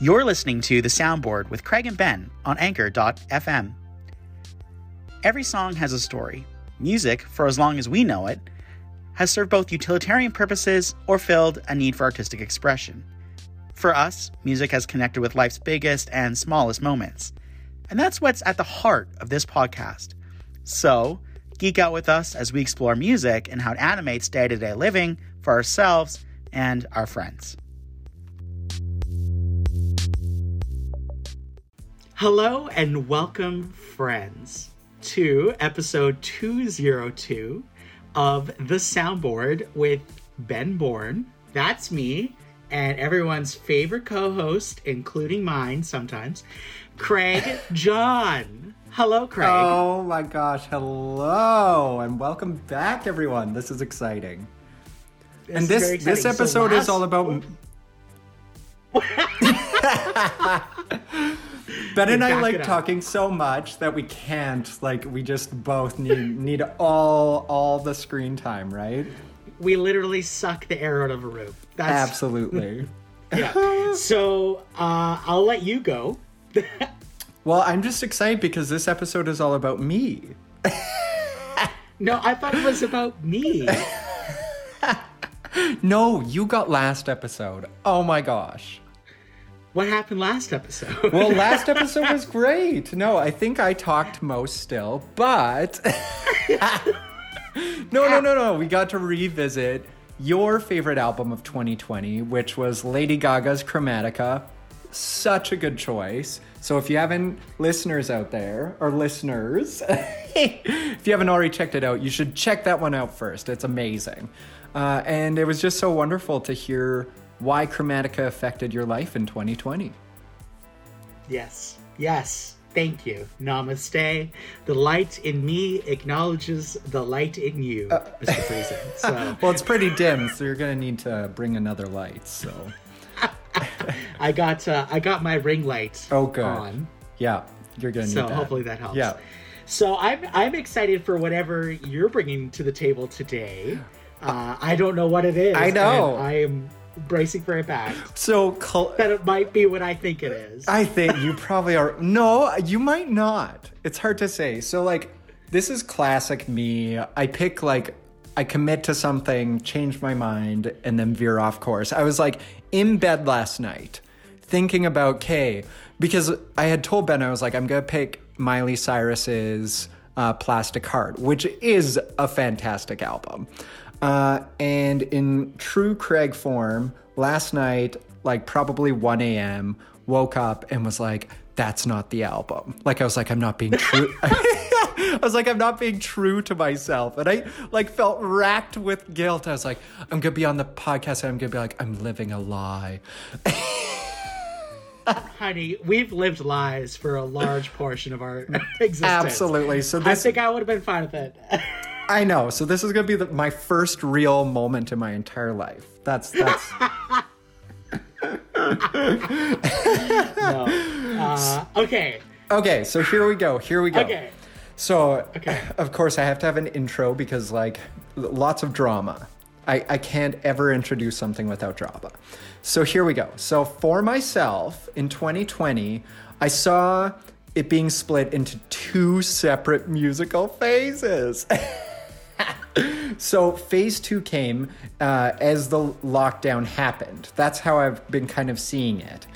You're listening to The Soundboard with Craig and Ben on Anchor.fm. Every song has a story. Music, for as long as we know it, has served both utilitarian purposes or filled a need for artistic expression. For us, music has connected with life's biggest and smallest moments. And that's what's at the heart of this podcast. So, geek out with us as we explore music and how it animates day to day living for ourselves and our friends. Hello and welcome, friends, to episode 202 of The Soundboard with Ben Bourne. That's me and everyone's favorite co host, including mine sometimes, Craig John. Hello, Craig. Oh my gosh, hello, and welcome back, everyone. This is exciting. This and this very this exciting. So episode last- is all about Ben and I like talking so much that we can't like we just both need need all all the screen time, right? We literally suck the air out of a room. That's Absolutely. yeah. So uh, I'll let you go. well, I'm just excited because this episode is all about me. No, I thought it was about me. No, you got last episode. Oh my gosh. What happened last episode? Well, last episode was great. No, I think I talked most still, but no, no, no, no. We got to revisit your favorite album of 2020, which was Lady Gaga's Chromatica. Such a good choice. So if you haven't, listeners out there, or listeners, if you haven't already checked it out, you should check that one out first. It's amazing. Uh, and it was just so wonderful to hear why Chromatica affected your life in 2020. yes, yes. Thank you. Namaste. The light in me acknowledges the light in you, Uh, Mr. Friesen. So Well, it's pretty dim, so you're gonna need to bring another light. So, I got uh, I got my ring light oh, good. on. Yeah, you're gonna need So that. hopefully that helps. Yeah. So I'm I'm excited for whatever you're bringing to the table today. Uh, I don't know what it is. I know. I am bracing for it back. So, col- That it might be what I think it is. I think you probably are. No, you might not. It's hard to say. So, like, this is classic me. I pick, like, I commit to something, change my mind, and then veer off course. I was, like, in bed last night thinking about Kay because I had told Ben, I was like, I'm going to pick Miley Cyrus's uh, Plastic Heart, which is a fantastic album. Uh, and in true Craig form, last night, like probably 1 a.m., woke up and was like, that's not the album. Like, I was like, I'm not being true. I was like, I'm not being true to myself. And I like felt racked with guilt. I was like, I'm gonna be on the podcast and I'm gonna be like, I'm living a lie. Honey, we've lived lies for a large portion of our existence. Absolutely. So I this think I would have been fine with it. I know. So this is gonna be the, my first real moment in my entire life. That's that's no. Uh, okay. okay. So here we go. Here we go. Okay. So, Okay. of course, I have to have an intro because, like, lots of drama. I, I can't ever introduce something without drama. So, here we go. So, for myself in 2020, I saw it being split into two separate musical phases. so, phase two came uh, as the lockdown happened. That's how I've been kind of seeing it.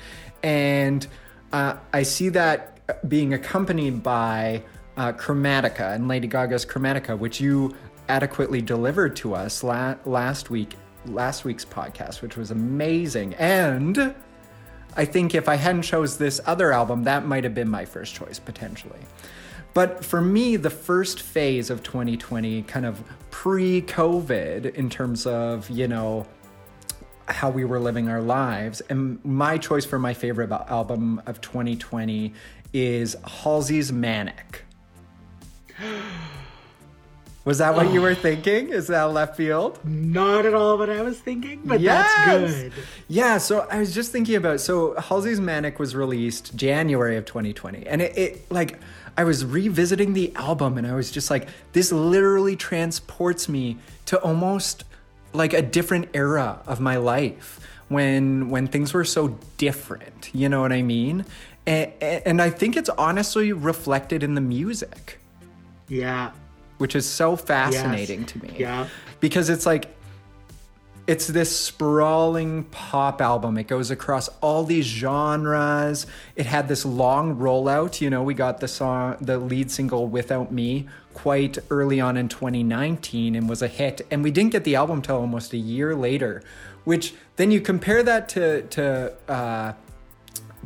And uh, I see that being accompanied by uh, Chromatica and Lady Gaga's Chromatica, which you adequately delivered to us la- last week, last week's podcast, which was amazing. And I think if I hadn't chose this other album, that might have been my first choice potentially. But for me, the first phase of 2020, kind of pre-COVID, in terms of you know how we were living our lives. And my choice for my favorite album of 2020 is Halsey's Manic. Was that what you were thinking? Is that left field? Not at all what I was thinking, but Yes! that's good. Yeah, so I was just thinking about so Halsey's Manic was released January of 2020, and it, it like I was revisiting the album, and I was just like, this literally transports me to almost like a different era of my life when when things were so different. You know what I mean? And, and I think it's honestly reflected in the music, Yeah. Which is so fascinating to me. Yeah. Because it's like it's this sprawling pop album. It goes across all these genres. It had this long rollout. You know, we got the song, the lead single "Without Me" quite early on in 2019 and was a hit. And we didn't get the album till almost a year later. Which then you compare that to to uh,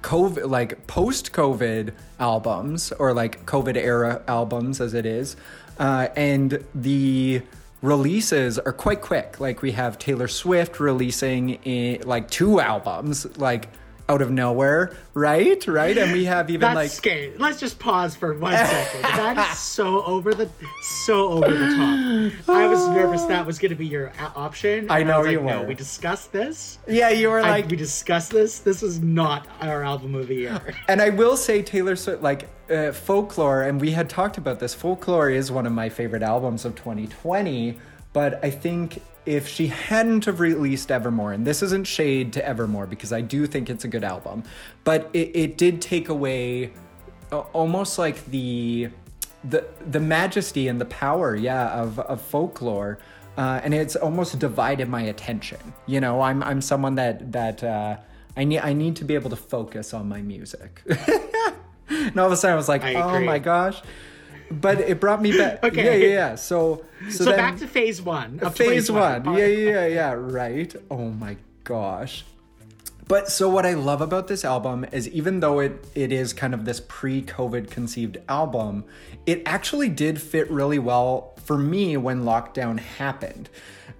COVID, like post COVID albums or like COVID era albums as it is. Uh, and the releases are quite quick. Like we have Taylor Swift releasing in, like two albums, like out of nowhere, right? Right? And we have even That's like scary. Let's just pause for one second. That is so over the so over the top. I was nervous that was going to be your option. I know was you like, No, we discussed this. yeah, you were I- like we discussed this. This is not our album of the year. And I will say Taylor Swift, like uh, Folklore, and we had talked about this. Folklore is one of my favorite albums of 2020, but I think if she hadn't have released Evermore, and this isn't shade to Evermore because I do think it's a good album, but it, it did take away uh, almost like the the the majesty and the power, yeah, of of folklore. Uh, and it's almost divided my attention. You know, I'm I'm someone that that uh, I need I need to be able to focus on my music. and all of a sudden I was like, I oh my gosh. But it brought me back. Okay. Yeah, yeah, yeah. So so, So, then back to phase one. Phase one. Yeah, yeah, yeah, yeah. Right. Oh my gosh. But so what I love about this album is even though it it is kind of this pre-COVID conceived album, it actually did fit really well for me when lockdown happened.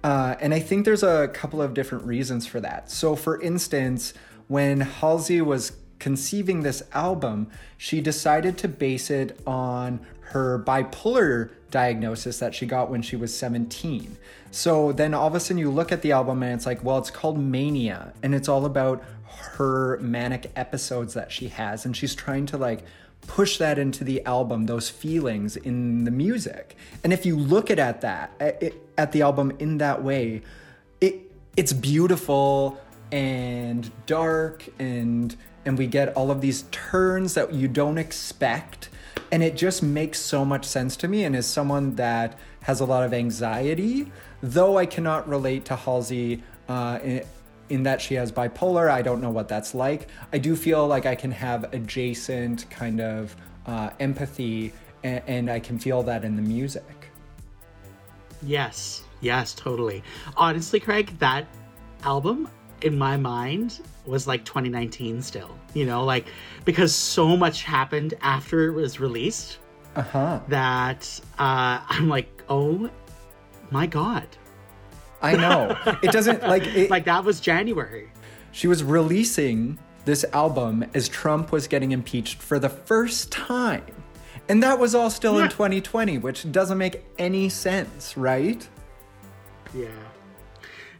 Uh, and I think there's a couple of different reasons for that. So for instance, when Halsey was conceiving this album, she decided to base it on her bipolar diagnosis that she got when she was 17. So then all of a sudden you look at the album and it's like, well, it's called Mania and it's all about her manic episodes that she has and she's trying to like push that into the album, those feelings in the music. And if you look at, at that at, the album in that way, it it's beautiful and dark and and we get all of these turns that you don't expect and it just makes so much sense to me and as someone that has a lot of anxiety though i cannot relate to halsey uh, in, in that she has bipolar i don't know what that's like i do feel like i can have adjacent kind of uh, empathy and, and i can feel that in the music Yes, yes, totally. Honestly, Craig, that album in my mind was like 2019 still. You know, like because so much happened after it was released uh-huh that uh, I'm like, oh my god, i know it doesn't like it, like that was January. She was releasing this album as Trump was getting impeached for the first time. And that was all still in 2020, which doesn't make any sense, right? Yeah.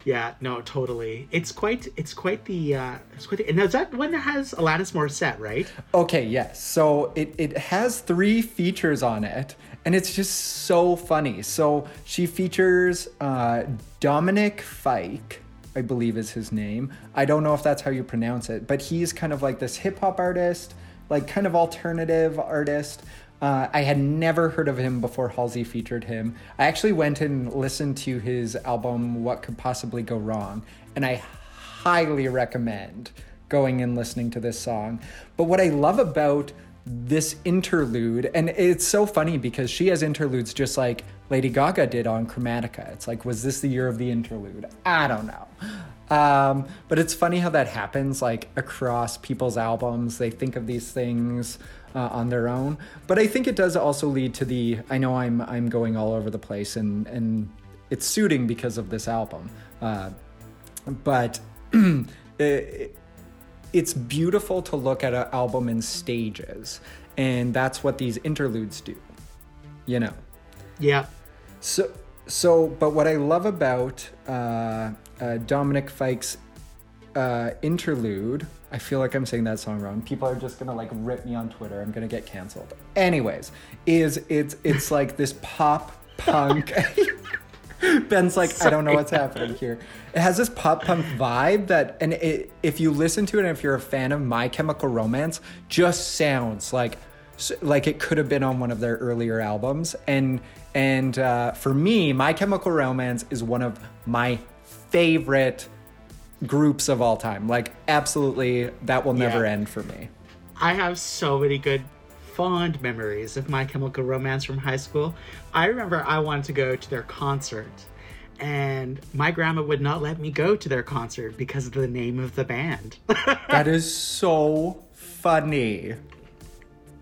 Yeah, no, totally. It's quite, it's quite the, uh, it's quite the, and is that one that has Alanis Morissette, right? Okay, yes. So it, it has three features on it, and it's just so funny. So she features uh, Dominic Fike, I believe is his name. I don't know if that's how you pronounce it, but he's kind of like this hip hop artist, like kind of alternative artist. Uh, I had never heard of him before Halsey featured him. I actually went and listened to his album, What Could Possibly Go Wrong, and I highly recommend going and listening to this song. But what I love about this interlude, and it's so funny because she has interludes just like Lady Gaga did on Chromatica. It's like, was this the year of the interlude? I don't know. Um, but it's funny how that happens, like across people's albums. They think of these things uh, on their own. But I think it does also lead to the. I know I'm I'm going all over the place, and and it's suiting because of this album. Uh, but it, it's beautiful to look at an album in stages, and that's what these interludes do. You know. Yeah. So, so, but what I love about uh, uh, Dominic Fike's uh, interlude, I feel like I'm saying that song wrong. People are just gonna like rip me on Twitter. I'm gonna get canceled. Anyways, is it's it's like this pop punk Ben's like, I don't know what's happening here. It has this pop punk vibe that, and it, if you listen to it, and if you're a fan of My Chemical Romance, just sounds like like it could have been on one of their earlier albums. And and uh, for me, My Chemical Romance is one of my favorite groups of all time. Like absolutely, that will never Yeah. end for me. I have so many good, fond memories of My Chemical Romance from high school. I remember I wanted to go to their concert, and my grandma would not let me go to their concert because of the name of the band. That is so funny.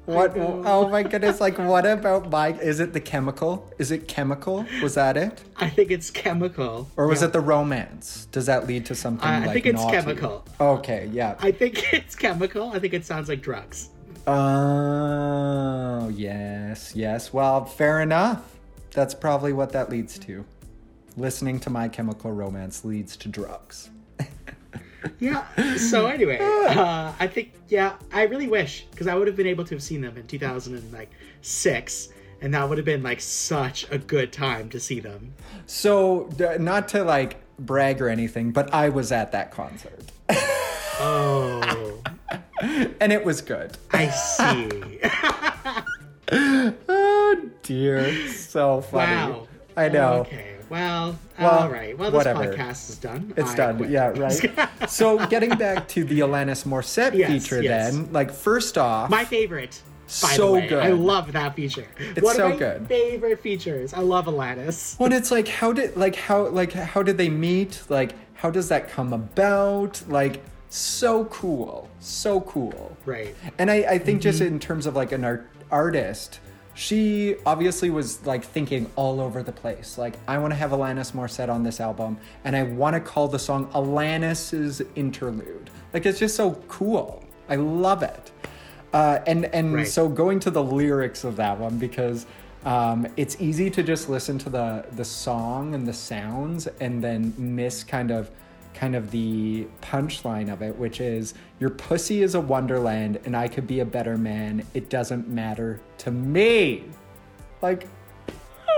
What? Oh my goodness! Like, what about my? Is it the chemical? Is it chemical? Was that it? I think it's chemical. Or was it the romance? Does that lead to something I like think it's naughty? chemical. Okay, yeah. I think it's chemical. I think it sounds like drugs. Oh, yes, yes. Well, fair enough. That's probably what that leads to. Listening to My Chemical Romance leads to drugs. Yeah. So anyway, uh, I think yeah, I really wish because I would have been able to have seen them in 2006, and that would have been like such a good time to see them. So, d- not to like brag or anything, but I was at that concert. Oh, and it was good. I see. Oh dear, so funny. wow. I know. Okay. Well, Well, all right. Well, this whatever. podcast is done. It's I done. quit. Yeah, right. so getting back to the Alanis Morissette Yes, feature yes. then, like first off, My favorite. So good. I love that feature. It's One so of my good. favorite features. I love Alanis. when it's like how did like how like how did they meet? Like how does that come about? Like so cool. So cool. Right. And I, I think just mm-hmm. in terms of like an art, artist, she obviously was like thinking all over the place. Like, I want to have Alanis Morissette on this album, and I want to call the song Alanis's Interlude. Like, it's just so cool. I love it. Uh, and and Right. so going to the lyrics of that one because um, it's easy to just listen to the the song and the sounds and then miss kind of kind of the punchline of it, which is your pussy is a wonderland and I could be a better man. It doesn't matter to me. Like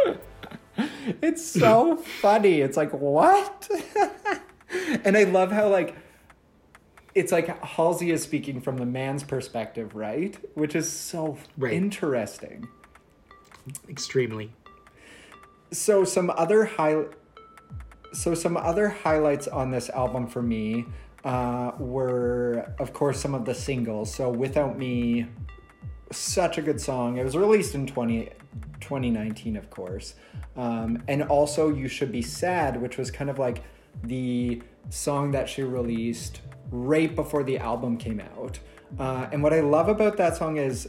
it's so funny. It's like what? and I love how like it's like Halsey is speaking from the man's perspective, right? Which is so Right. interesting. Extremely. So some other high so some other highlights on this album for me uh, were of course some of the singles. So Without Me such a good song. It was released in 20, 2019, of course. Um, and also You Should Be Sad, which was kind of like the song that she released right before the album came out. Uh, and what I love about that song is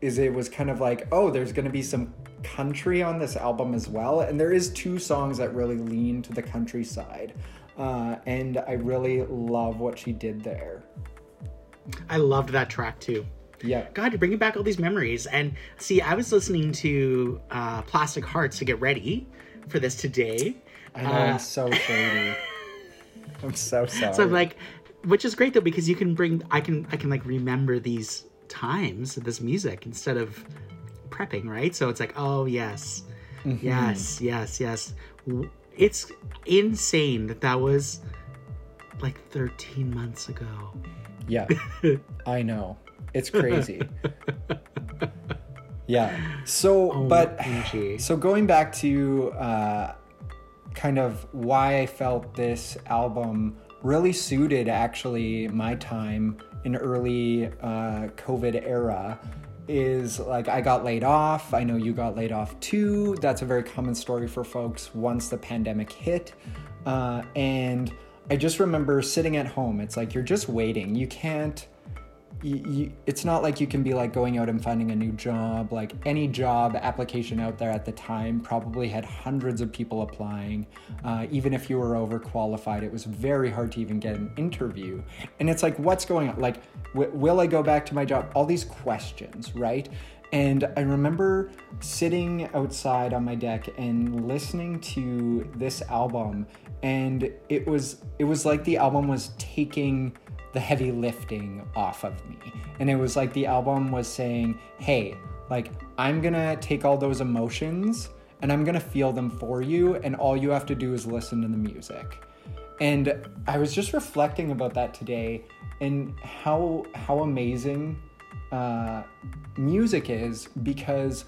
is it was kind of like, oh, there's going to be some country on this album as well. And there is two songs that really lean to the countryside. Uh, and I really love what she did there. I loved that track too. Yeah. God, you're bringing back all these memories. And see, I was listening to uh, Plastic Hearts to get ready for this today. I know, Uh, I'm so shady. I'm so sorry. So I'm like, which is great though because you can bring, I can, I can like remember these times, this music instead of prepping, right? So it's like, oh yes, Mm-hmm. yes, yes, yes. It's insane that that was like 13 months ago. Yeah, I know. It's crazy. yeah. So, Oh, but OMG. so going back to uh, kind of why I felt this album really suited actually my time in early uh, COVID era is like I got laid off. I know you got laid off too. That's a very common story for folks once the pandemic hit. Uh, and I just remember sitting at home. It's like you're just waiting. You can't you, it's not like you can be like going out and finding a new job. Like any job application out there at the time probably had hundreds of people applying. Uh, even if you were overqualified, it was very hard to even get an interview. And it's like, what's going on? Like, w- will I go back to my job? All these questions, right? And I remember sitting outside on my deck and listening to this album, and it was it was like the album was taking the heavy lifting off of me. And it was like the album was saying, hey, like, I'm gonna take all those emotions and I'm gonna feel them for you, and all you have to do is listen to the music. And I was just reflecting about that today, and how how amazing uh, music is because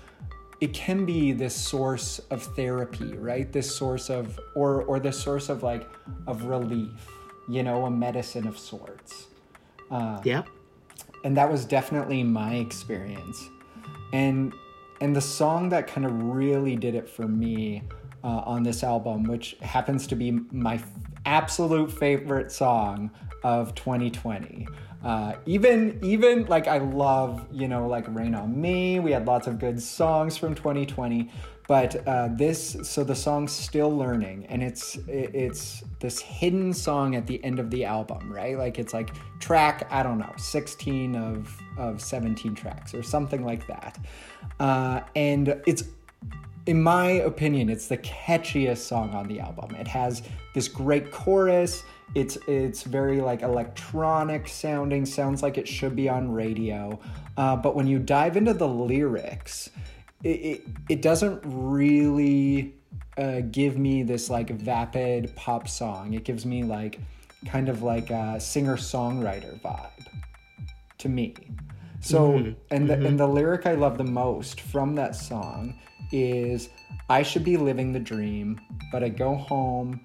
it can be this source of therapy, right? This source of or or this source of like of relief, you know, a medicine of sorts. Uh, yep. And that was definitely my experience. And and the song that kind of really did it for me uh, on this album, which happens to be my f- absolute favorite song of 2020. Uh, even even like I love you know like Rain on Me. We had lots of good songs from 2020, but uh, this so the song's still learning, and it's it's this hidden song at the end of the album, right? Like it's like track I don't know 16 of of 17 tracks or something like that, uh, and it's in my opinion, it's the catchiest song on the album. It has this great chorus. It's it's very like electronic sounding, sounds like it should be on radio. Uh, but when you dive into the lyrics, it it, it doesn't really uh, give me this like vapid pop song. It gives me like kind of like a singer songwriter vibe to me. So mm-hmm. and the mm-hmm. and the lyric I love the most from that song is I should be living the dream, but I go home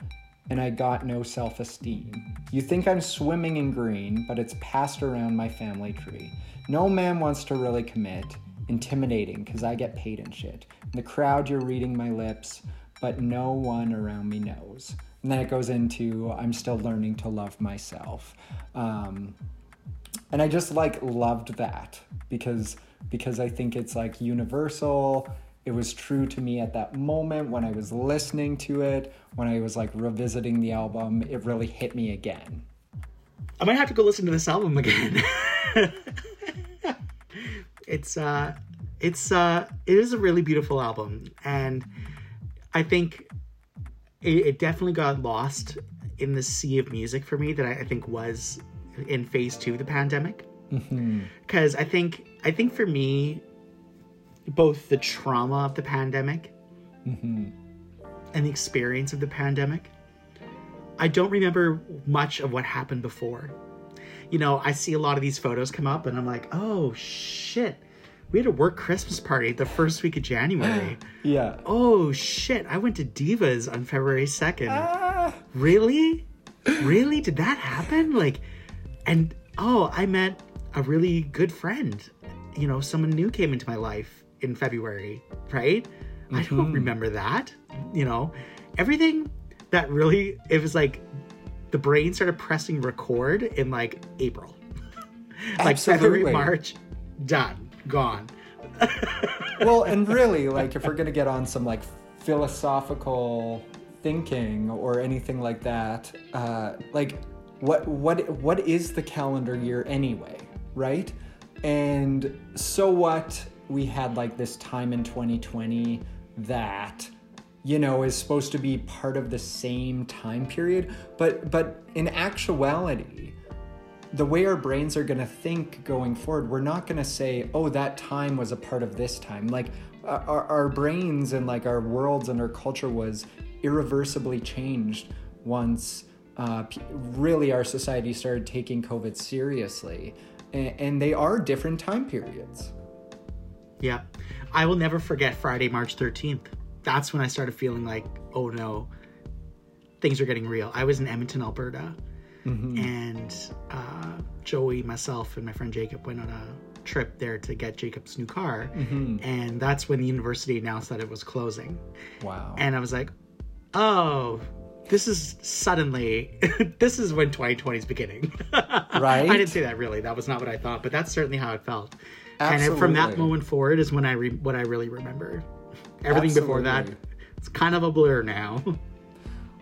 and I got no self esteem. You think I'm swimming in green, but it's passed around my family tree. No man wants to really commit. Intimidating, because I get paid and shit. In the crowd, you're reading my lips, but no one around me knows. And then it goes into I'm still learning to love myself. Um, and I just like loved that because because I think it's like universal it was true to me at that moment when I was listening to it, when I was like revisiting the album, it really hit me again. I might have to go listen to this album again. it's uh it's uh it is a really beautiful album and I think it, it definitely got lost in the sea of music for me that I, I think was in phase two of the pandemic. Because mm-hmm. I think I think for me both the trauma of the pandemic mm-hmm. and the experience of the pandemic. I don't remember much of what happened before. You know, I see a lot of these photos come up and I'm like, oh shit. We had a work Christmas party the first week of January. yeah. Oh shit. I went to Divas on February 2nd. Ah. Really? really? Did that happen? Like, and oh, I met a really good friend. You know, someone new came into my life in February, right? Mm-hmm. I don't mm-hmm. remember that. You know, everything that really, it was like the brain started pressing record in like April. like February, March, done, gone. well, and really, like if we're going to get on some like philosophical thinking or anything like that, uh, like what what what is the calendar year anyway, right? And so what we had like this time in 2020 that you know is supposed to be part of the same time period but but in actuality the way our brains are going to think going forward we're not going to say oh that time was a part of this time. Like our, our brains and like our worlds and our culture was irreversibly changed once uh, really our society started taking covid seriously and, and they are different time periods yeah. I will never forget Friday, March 13th. That's when I started feeling like, oh no, things are getting real. I was in Edmonton, Alberta, mm-hmm. and uh, Joey, myself, and my friend Jacob went on a trip there to get Jacob's new car. Mm-hmm. And that's when the university announced that it was closing. Wow. And I was like, oh, this is suddenly this is when 2020 is beginning right i didn't say that really that was not what i thought but that's certainly how it felt Absolutely. And from that moment forward is when I re- what I really remember. Everything Absolutely. before that, it's kind of a blur now.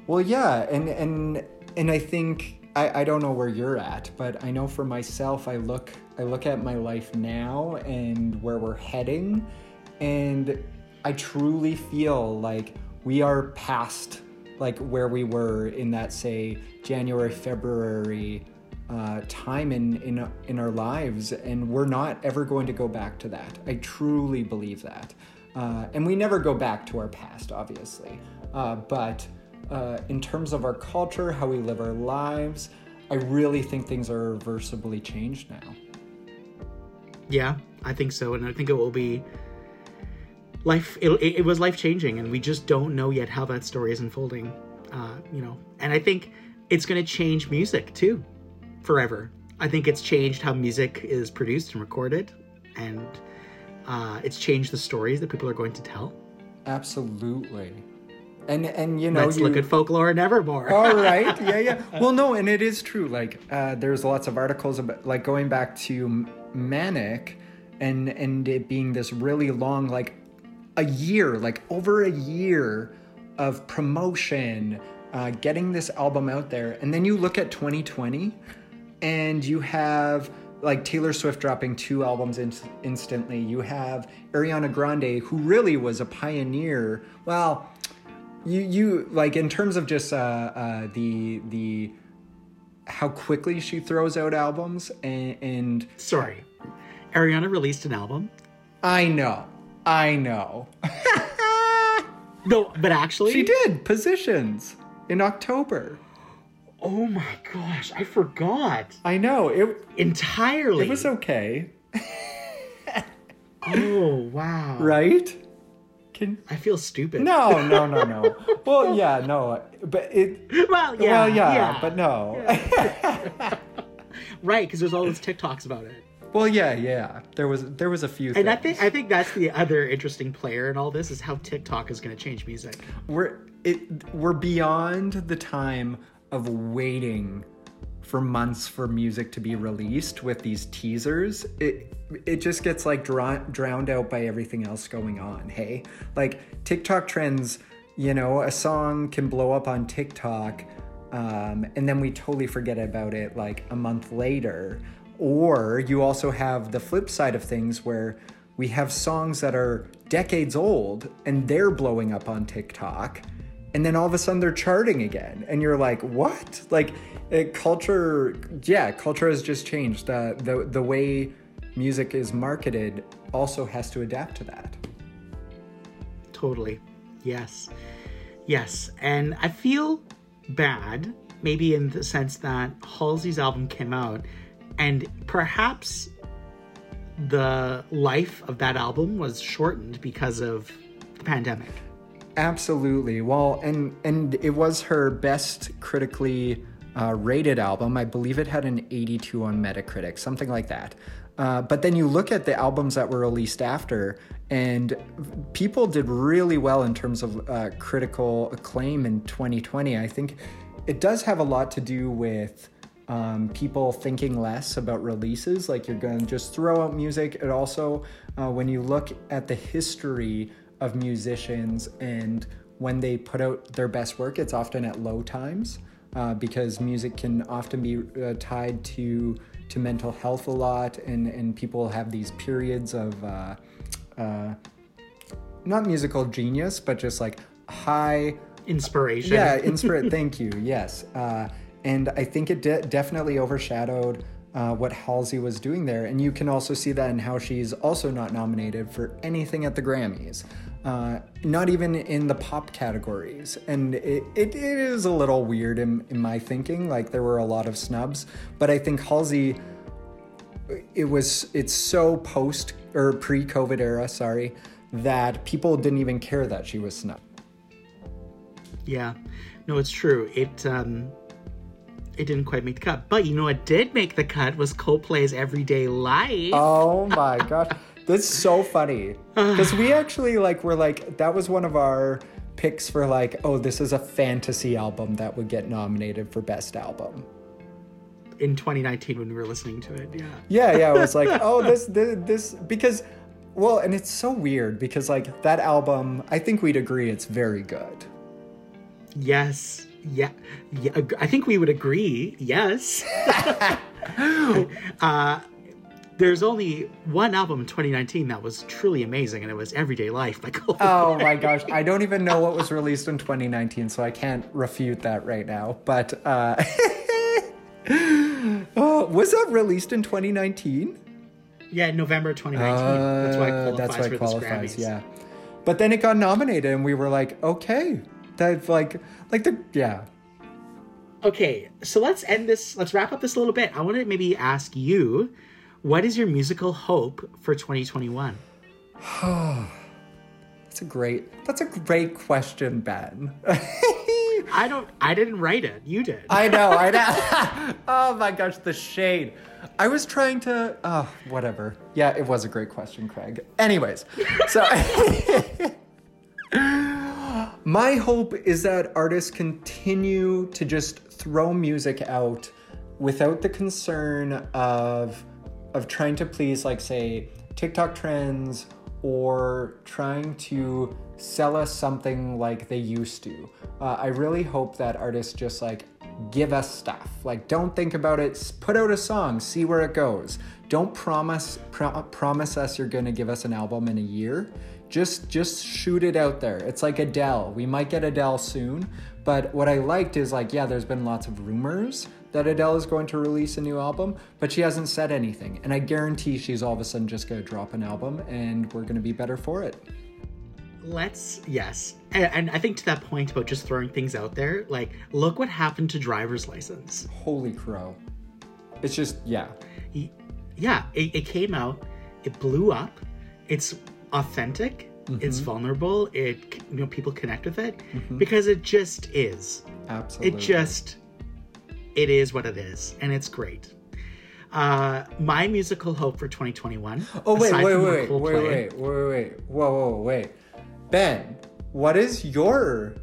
Well, yeah, and and and I think I, I don't know where you're at, but I know for myself, I look I look at my life now and where we're heading, and I truly feel like we are past like where we were in that say January February uh, time in, in in our lives, and we're not ever going to go back to that. I truly believe that. Uh, and we never go back to our past, obviously. Uh, but uh, in terms of our culture, how we live our lives, I really think things are irreversibly changed now. Yeah, I think so, and I think it will be life. It, it was life changing, and we just don't know yet how that story is unfolding. Uh, you know, and I think it's going to change music too, forever. I think it's changed how music is produced and recorded, and uh, it's changed the stories that people are going to tell. Absolutely. And and you know, let's you, look at folklore and Evermore. All right, yeah, yeah. Well, no, and it is true. Like, uh, there's lots of articles about like going back to Manic, and and it being this really long, like a year, like over a year of promotion, uh, getting this album out there, and then you look at 2020, and you have like Taylor Swift dropping two albums in- instantly. You have Ariana Grande, who really was a pioneer. Well you you like in terms of just uh, uh, the the how quickly she throws out albums and, and sorry, Ariana released an album. I know, I know. no, but actually, she did positions in October. Oh my gosh, I forgot. I know it entirely. It was okay. oh wow! Right. Can I feel stupid? No, no, no, no. well, yeah, no, but it. Well, yeah, well, yeah, yeah. but no. Yeah. right, because there's all those TikToks about it. Well, yeah, yeah. There was there was a few. And things. I think I think that's the other interesting player in all this is how TikTok is going to change music. We're it we're beyond the time of waiting for months for music to be released with these teasers. It it just gets like drowned out by everything else going on. Hey, like TikTok trends, you know, a song can blow up on TikTok, um, and then we totally forget about it like a month later. Or you also have the flip side of things where we have songs that are decades old and they're blowing up on TikTok, and then all of a sudden they're charting again, and you're like, what? Like, it, culture, yeah, culture has just changed. Uh, the the way music is marketed also has to adapt to that. Totally. Yes. Yes. And I feel bad, maybe in the sense that Halsey's album came out, and perhaps the life of that album was shortened because of the pandemic. Absolutely. Well, and and it was her best critically uh, rated album. I believe it had an 82 on Metacritic, something like that. Uh, but then you look at the albums that were released after, and people did really well in terms of uh, critical acclaim in 2020. I think it does have a lot to do with um, people thinking less about releases. Like you're going to just throw out music. It also, uh, when you look at the history of musicians and when they put out their best work, it's often at low times uh, because music can often be uh, tied to to mental health a lot, and, and people have these periods of uh, uh, not musical genius, but just like high inspiration. Yeah, inspiration. thank you. Yes, uh, and I think it de- definitely overshadowed. Uh, what Halsey was doing there. And you can also see that in how she's also not nominated for anything at the Grammys, uh, not even in the pop categories. And it, it, it is a little weird in, in my thinking. Like there were a lot of snubs, but I think Halsey, it was, it's so post or pre COVID era, sorry, that people didn't even care that she was snubbed. Yeah, no, it's true. It, um, it didn't quite make the cut. But you know what did make the cut was Coldplay's Everyday Life. Oh my gosh. That's so funny. Because we actually like were like that was one of our picks for like, oh, this is a fantasy album that would get nominated for best album. In 2019 when we were listening to it, yeah. Yeah, yeah. It was like, oh, this, this this because well, and it's so weird because like that album, I think we'd agree it's very good. Yes yeah, yeah, I think we would agree. Yes. uh, there's only one album in 2019 that was truly amazing, and it was Everyday Life by Coldplay. Oh my gosh, I don't even know what was released in 2019, so I can't refute that right now. But uh, oh, was that released in 2019? Yeah, November 2019. Uh, that's why it qualifies. That's why it qualifies. Yeah. but then it got nominated, and we were like, okay, that's like like the yeah. Okay, so let's end this. Let's wrap up this a little bit. I want to maybe ask you, what is your musical hope for 2021? That's a great. That's a great question, Ben. I don't. I didn't write it. You did. I know. I know. oh my gosh, the shade. I was trying to. Oh, whatever. Yeah, it was a great question, Craig. Anyways, so my hope is that artists continue to just throw music out without the concern of of trying to please, like, say, TikTok trends or trying to sell us something like they used to. Uh, I really hope that artists just like give us stuff. Like, don't think about it. Put out a song, see where it goes. Don't promise pro- promise us you're gonna give us an album in a year. Just just shoot it out there. It's like Adele. We might get Adele soon, but what I liked is like, yeah, there's been lots of rumors that Adele is going to release a new album, but she hasn't said anything. And I guarantee she's all of a sudden just going to drop an album and we're going to be better for it. Let's, yes. And, and, I think to that point about just throwing things out there, like, look what happened to driver's license. Holy crow. It's just, yeah. Yeah, it, it came out, it blew up, it's authentic. Mm-hmm. It's vulnerable. It you know people connect with it mm-hmm. because it just is. Absolutely. It just it is what it is, and it's great. Uh, my musical hope for 2021. Oh wait, wait, wait, cool wait, play, wait, wait, wait, whoa, whoa, wait, Ben, what is your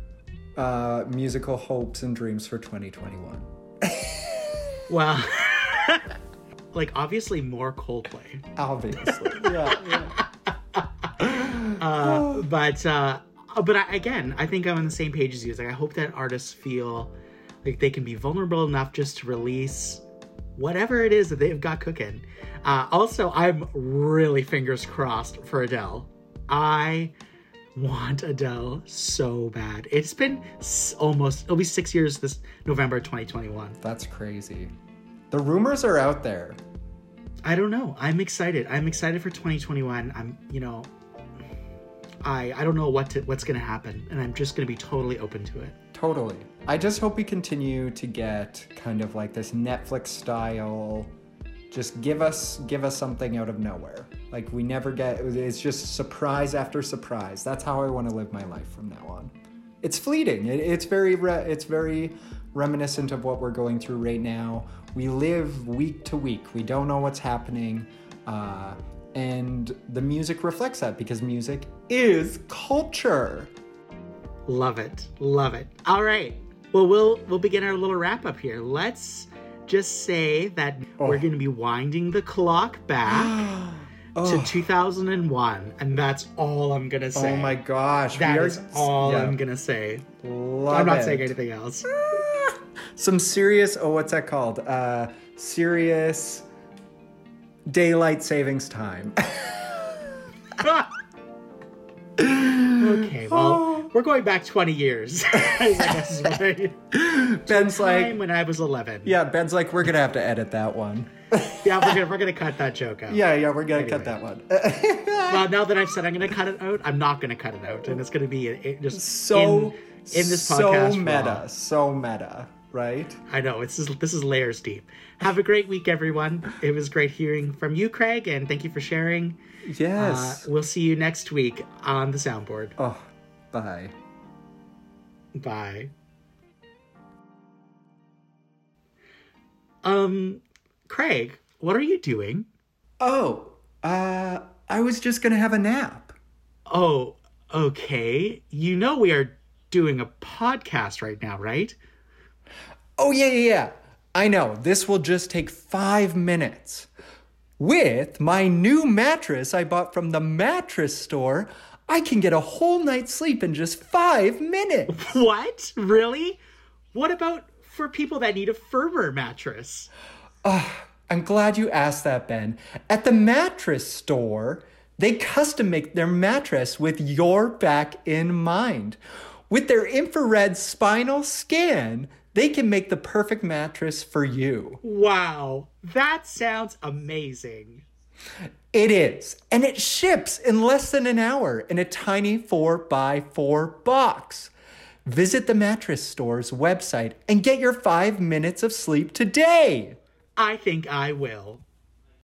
uh, musical hopes and dreams for 2021? well, like obviously more Coldplay. Obviously, yeah. yeah. Uh, but uh, but I, again, I think I'm on the same page as you. It's like I hope that artists feel like they can be vulnerable enough just to release whatever it is that they've got cooking. Uh, also, I'm really fingers crossed for Adele. I want Adele so bad. It's been almost, it'll be six years this November 2021. That's crazy. The rumors are out there. I don't know. I'm excited. I'm excited for 2021. I'm, you know, I I don't know what to, what's going to happen, and I'm just going to be totally open to it. Totally. I just hope we continue to get kind of like this Netflix style just give us give us something out of nowhere. Like we never get it's just surprise after surprise. That's how I want to live my life from now on. It's fleeting. It, it's very re, it's very reminiscent of what we're going through right now. We live week to week. We don't know what's happening. Uh, and the music reflects that because music is culture. Love it. Love it. All right. Well, we'll we'll begin our little wrap up here. Let's just say that oh. we're going to be winding the clock back oh. to 2001, and that's all I'm going to say. Oh my gosh, that is all yeah. I'm going to say. Love I'm not it. saying anything else. Some serious. Oh, what's that called? Uh, serious daylight savings time. okay, well, we're going back 20 years. Ben's like when I was 11. Yeah, Ben's like we're gonna have to edit that one. yeah, we're gonna we're gonna cut that joke out. Yeah, yeah, we're gonna anyway. cut that one. well, now that I've said I'm gonna cut it out, I'm not gonna cut it out, and it's gonna be it, just so in, in this podcast. So meta, so meta right? I know it's this is layers deep. Have a great week, everyone. It was great hearing from you, Craig, and thank you for sharing. Yes. Uh, we'll see you next week on the soundboard. Oh, bye. Bye. Um, Craig, what are you doing? Oh, uh, I was just gonna have a nap. Oh, okay. You know we are doing a podcast right now, right? Oh, yeah, yeah, yeah. I know. This will just take five minutes. With my new mattress I bought from the mattress store, I can get a whole night's sleep in just five minutes. What? Really? What about for people that need a firmer mattress? Uh, I'm glad you asked that, Ben. At the mattress store, they custom make their mattress with your back in mind. With their infrared spinal scan, they can make the perfect mattress for you. Wow, that sounds amazing. It is. And it ships in less than an hour in a tiny 4x4 box. Visit the mattress store's website and get your five minutes of sleep today. I think I will.